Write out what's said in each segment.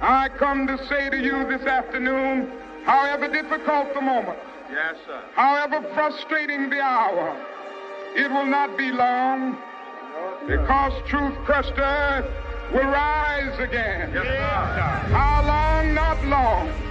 I come to say to you this afternoon, however difficult the moment, yes, sir. however frustrating the hour, it will not be long because truth crusher will rise again. Yes, sir. How long? Not long.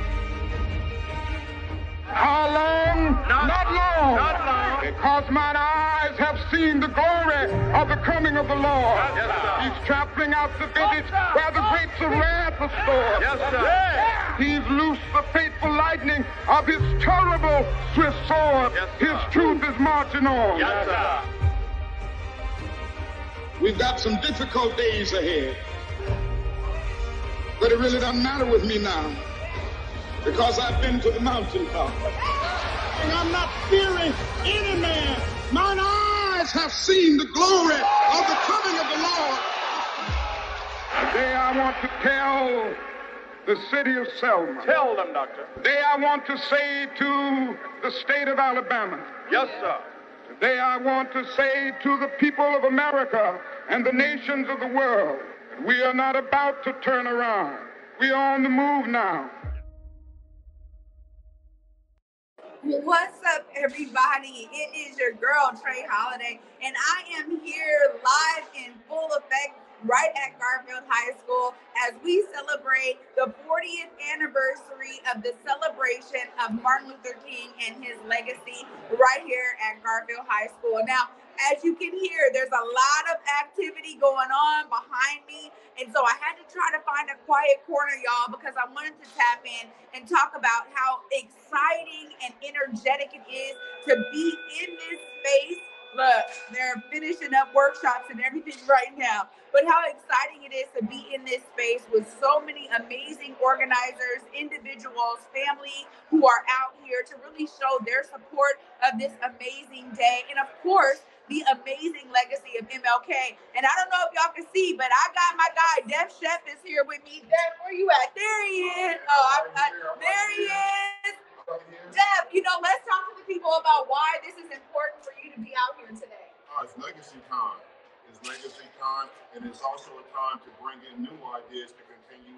How long? Not, not long. Not long. Because mine eyes have seen the glory of the coming of the Lord. Yes, sir. He's trampling out the vintage where the grapes of wrath are stored. Yes, sir. He's loosed the fateful lightning of his terrible swift sword. Yes, his truth is marching on. Yes, sir. We've got some difficult days ahead. But it really doesn't matter with me now. Because I've been to the mountaintop. And I'm not fearing any man. Mine eyes have seen the glory of the coming of the Lord. Today I want to tell the city of Selma. Tell them, doctor. Today I want to say to the state of Alabama. Yes, sir. Today I want to say to the people of America and the nations of the world, we are not about to turn around. We are on the move now. What's up, everybody? It is your girl, Trey Holiday, and I am here live in full effect right at Garfield High School as we celebrate the 40th anniversary of the celebration of Martin Luther King and his legacy right here at Garfield High School. Now, as you can hear, there's a lot of activity going on behind me. And so I had to try to find a quiet corner, y'all, because I wanted to tap in and talk about how exciting and energetic it is to be in this space. Look, they're finishing up workshops and everything right now. But how exciting it is to be in this space with so many amazing organizers, individuals, family who are out here to really show their support of this amazing day. And of course, the amazing legacy of MLK. And I don't know if y'all can see, but I got my guy, Def Chef, is here with me. Def, where you at? There he is. Oh, I, I, there he is. Def, you know, let's talk to the people about why this is important for you to be out here today. Uh, it's legacy time. It's legacy time, and it's also a time to bring in new ideas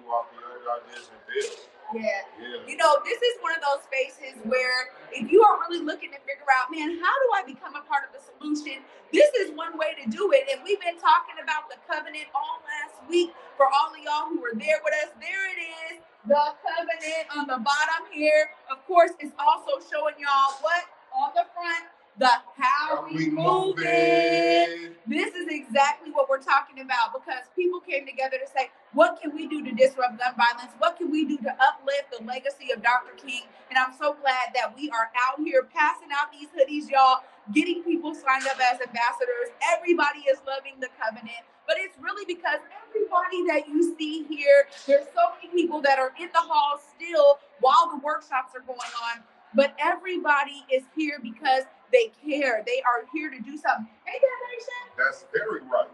to continue off the old ideas and build. Yeah. Yeah. You know, this is one of those spaces where if you are really looking to figure out, man, how do I become a part of the solution? This is one way to do it. And we've been talking about the covenant all last week for all of y'all who were there with us. There it is, the covenant on the bottom here. Of course, it's also showing y'all what on the front, the how, we move it. This is exactly what we're talking about because people came together to say, what can we do to disrupt gun violence? What can we do to uplift the legacy of Dr. King? And I'm so glad that we are out here passing out these hoodies, y'all, getting people signed up as ambassadors. Everybody is loving the covenant, but it's really because everybody that you see here, there's so many people that are in the hall still while the workshops are going on. But everybody is here because they care. They are here to do something. Hey, Nation. That's very right.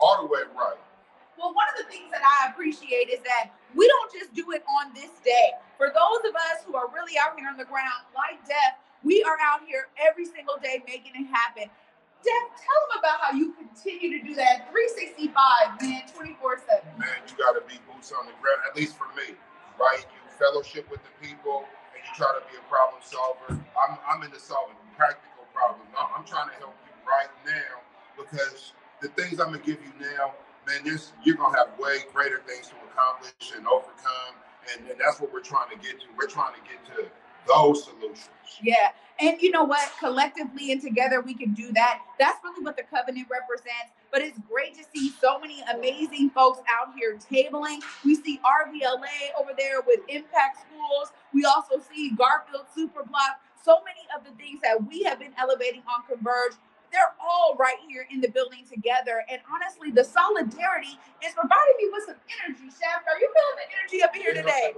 All the way right. Well, one of the things that I appreciate is that we don't just do it on this day. For those of us who are really out here on the ground, like Def, we are out here every single day making it happen. Def, tell them about how you continue to do that 365, man, 24 7. Man, you got to be boots on the ground, at least for me, right? You fellowship with the people and you try to be a problem solver. I'm, I'm into solving practical problems. I'm, I'm trying to help you right now because the things I'm to give you now, man, you're to have way greater things to accomplish and overcome. And, and that's what we're trying to get to. We're trying to get to those solutions. Yeah. And you know what? Collectively and together, we can do that. That's really what the covenant represents. But it's great to see so many amazing folks out here tabling. We see RVLA over there with Impact Schools. We also see Garfield Superblock. So many of the things that we have been elevating on Converge they're all right here in the building together. And honestly, the solidarity is providing me with some energy. Chef, are you feeling the energy up here today?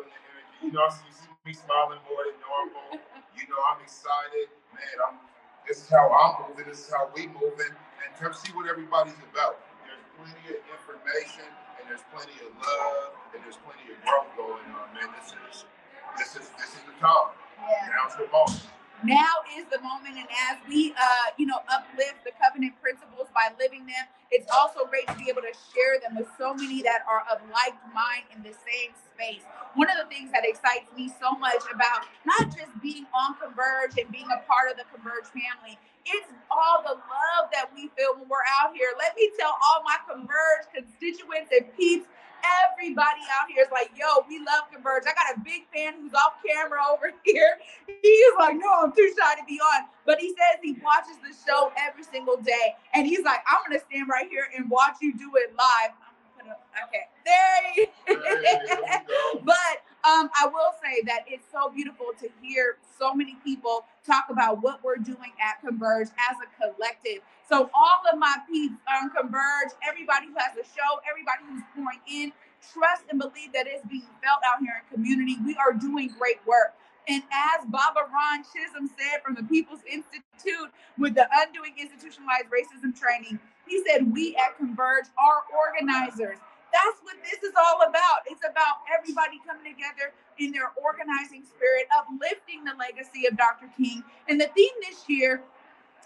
You know, you see me smiling more than normal. You know, I'm excited. Man, I'm this is how I'm moving, this is how we moving, and come see what everybody's about. There's plenty of information and there's plenty of love and there's plenty of growth going on, man. This is this is this is the time. Yeah. Now's the moment now is the moment and as we uh you know uplift the covenant principles by living them it's also great to be able to share them with so many that are of like mind in the same space. One of the things that excites me so much about not just being on converge and being a part of the converge family it's all the love that we feel when we're out here. Let me tell all my converge constituents and peeps Everybody out here is like, yo, we love Converge. I got a big fan who's off camera over here. He's like, no, I'm too shy to be on. But he says he watches the show every single day. And he's like, I'm going to stand right here and watch you do it live. I'm gonna, Okay, there you But um, I will say that it's so beautiful to hear so many people talk about what we're doing at Converge as a collective. So all of my peeps on Converge, everybody who has a show, everybody who's pouring in, trust and believe that it's being felt out here in community. We are doing great work. And as Baba Ron Chisom said from the People's Institute with the Undoing Institutionalized Racism Training, he said, We at Converge are organizers. That's what this is all about. It's about everybody coming together in their organizing spirit, uplifting the legacy of Dr. King. And the theme this year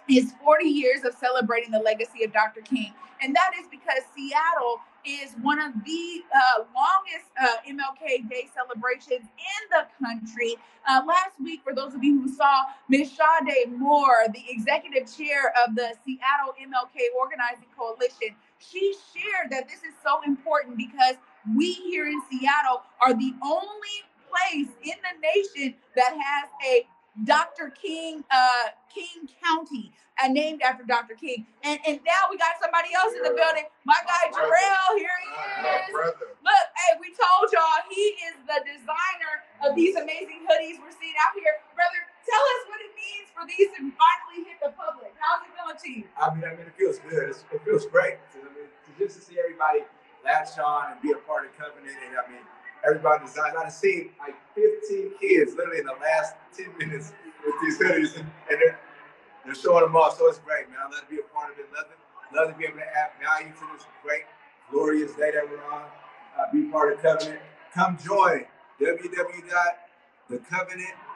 is 40 years of celebrating the legacy of Dr. King. And that is because Seattle is one of the uh, longest uh, MLK Day celebrations in the country. Uh, last week, for those of you who saw, Ms. Sade Moore, the executive chair of the Seattle MLK Organizing Coalition, she shared that this is so important because we here in Seattle are the only place in the nation that has a Dr. King, uh, King County, uh, named after Dr. King. And and now we got somebody else in the building. My guy Jarrell, here he is. Look, hey, we told y'all he is the designer of these amazing hoodies we're seeing out here. Brother, tell us what it means for these to finally hit the public. How's it feeling to you? I mean, I mean, it feels good. It's, it feels great. I mean, just to see everybody latch on and be a part of Covenant, and I mean everybody designs. I've seen like 15 kids literally in the last 10 minutes with these hoodies, and they're, they're showing them off. So it's great, man. I love to be a part of it. Love, it, love to be able to add value to this great, glorious day that we're on. Uh, be part of Covenant. Come join www.thecovenant.com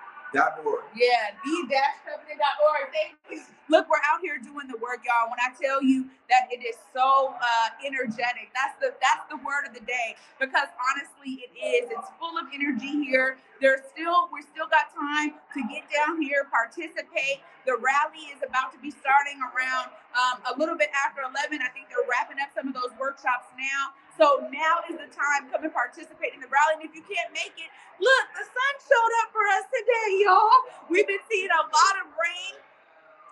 yeah, the-covenant.org. Thank you. Look, we're out here doing the work, y'all. When I tell you that it is so uh, energetic, that's the that's the word of the day. Because honestly, it is. It's full of energy here. There's still we're still got time to get down here, participate. The rally is about to be starting around um, a little bit after 11. I think they're wrapping up some of those workshops now. So now is the time. Come and participate in the rally. And if you can't make it, look, the sun showed up for us today, y'all. We've been seeing a lot of rain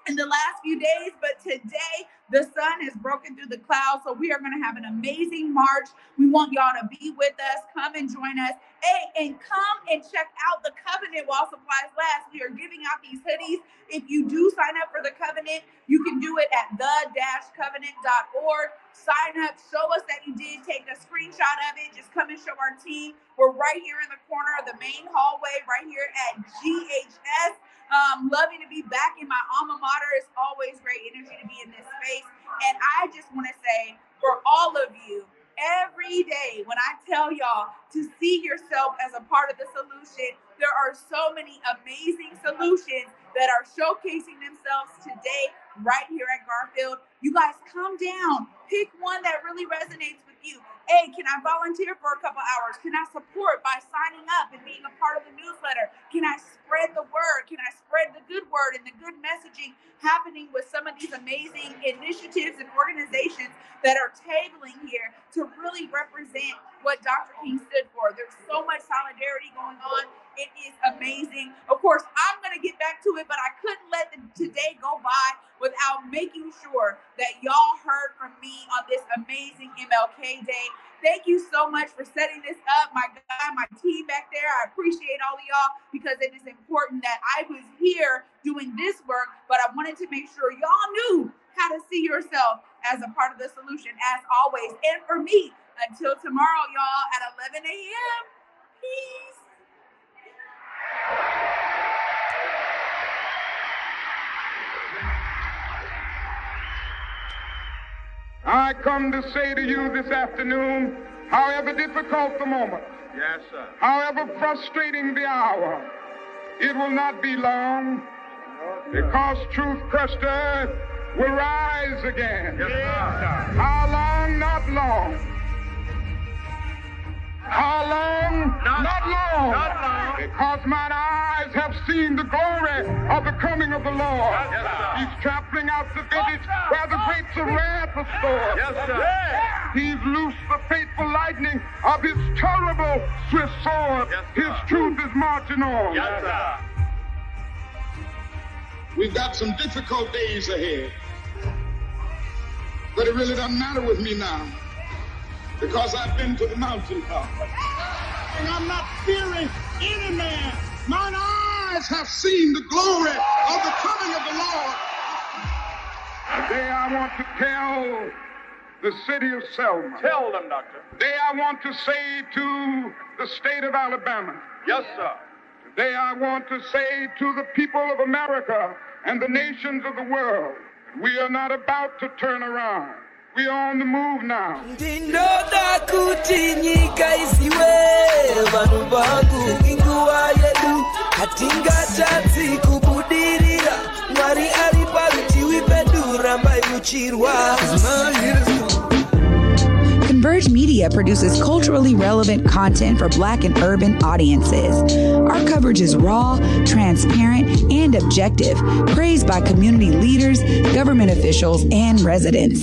in the last few days, but today the sun has broken through the clouds. So we are going to have an amazing march. We want y'all to be with us. Come and join us. Hey, and come and check out the covenant while supplies last. We are giving out these hoodies. If you do sign up for the covenant, you can do it at the-covenant.org. Sign up, show us that you did, take a screenshot of it. Just come and show our team. We're right here in the corner of the main hallway, right here at GHS. Um, loving to be back in my alma mater. It's always great energy to be in this space. And I just want to say for all of you, every day when I tell y'all to see yourself as a part of the solution, there are so many amazing solutions that are showcasing themselves today right here at Garfield. You guys come down, pick one that really resonates with you. Hey, can I volunteer for a couple hours? Can I support by signing up and being a part of the newsletter? Can I spread the word? Can I spread the good word and the good messaging happening with some of these amazing initiatives and organizations that are tabling here to really represent what Dr. King stood for? There's so much solidarity going on. It is amazing. Of course, I'm going to get back to it, but I couldn't let the, today go by without making sure that y'all heard from me on this amazing MLK Day. Thank you so much for setting this up, my guy, my team back there. I appreciate all of y'all because it is important that I was here doing this work, but I wanted to make sure y'all knew how to see yourself as a part of the solution, as always. And for me, until tomorrow, y'all, at 11 a.m. Peace. I come to say to you this afternoon, however difficult the moment, Yes, sir. however frustrating the hour, it will not be long because truth crushed earth will rise again. Yes, sir. How long? Not long. How long? Not- long. not long. Because mine eyes have seen the glory of the coming of the Lord. Yes. He's trampling out the vintage where the grapes of wrath are stored. Yes, sir. He's loosed the fateful lightning of his terrible swift sword. Yes, his truth is marching on. Yes, sir. We've got some difficult days ahead. But it really doesn't matter with me now. Because I've been to the mountaintop. And I'm not fearing any man. Mine eyes have seen the glory of the coming of the Lord. Today I want to tell the city of Selma. Tell them, doctor. Today I want to say to the state of Alabama. Yes, sir. Today I want to say to the people of America and the nations of the world, we are not about to turn around. We are on the move now. Yedu hatingatadzi kubudirira mwari ari pedu rambai Converge Media produces culturally relevant content for Black and urban audiences. Our coverage is raw, transparent, and objective, praised by community leaders, government officials, and residents.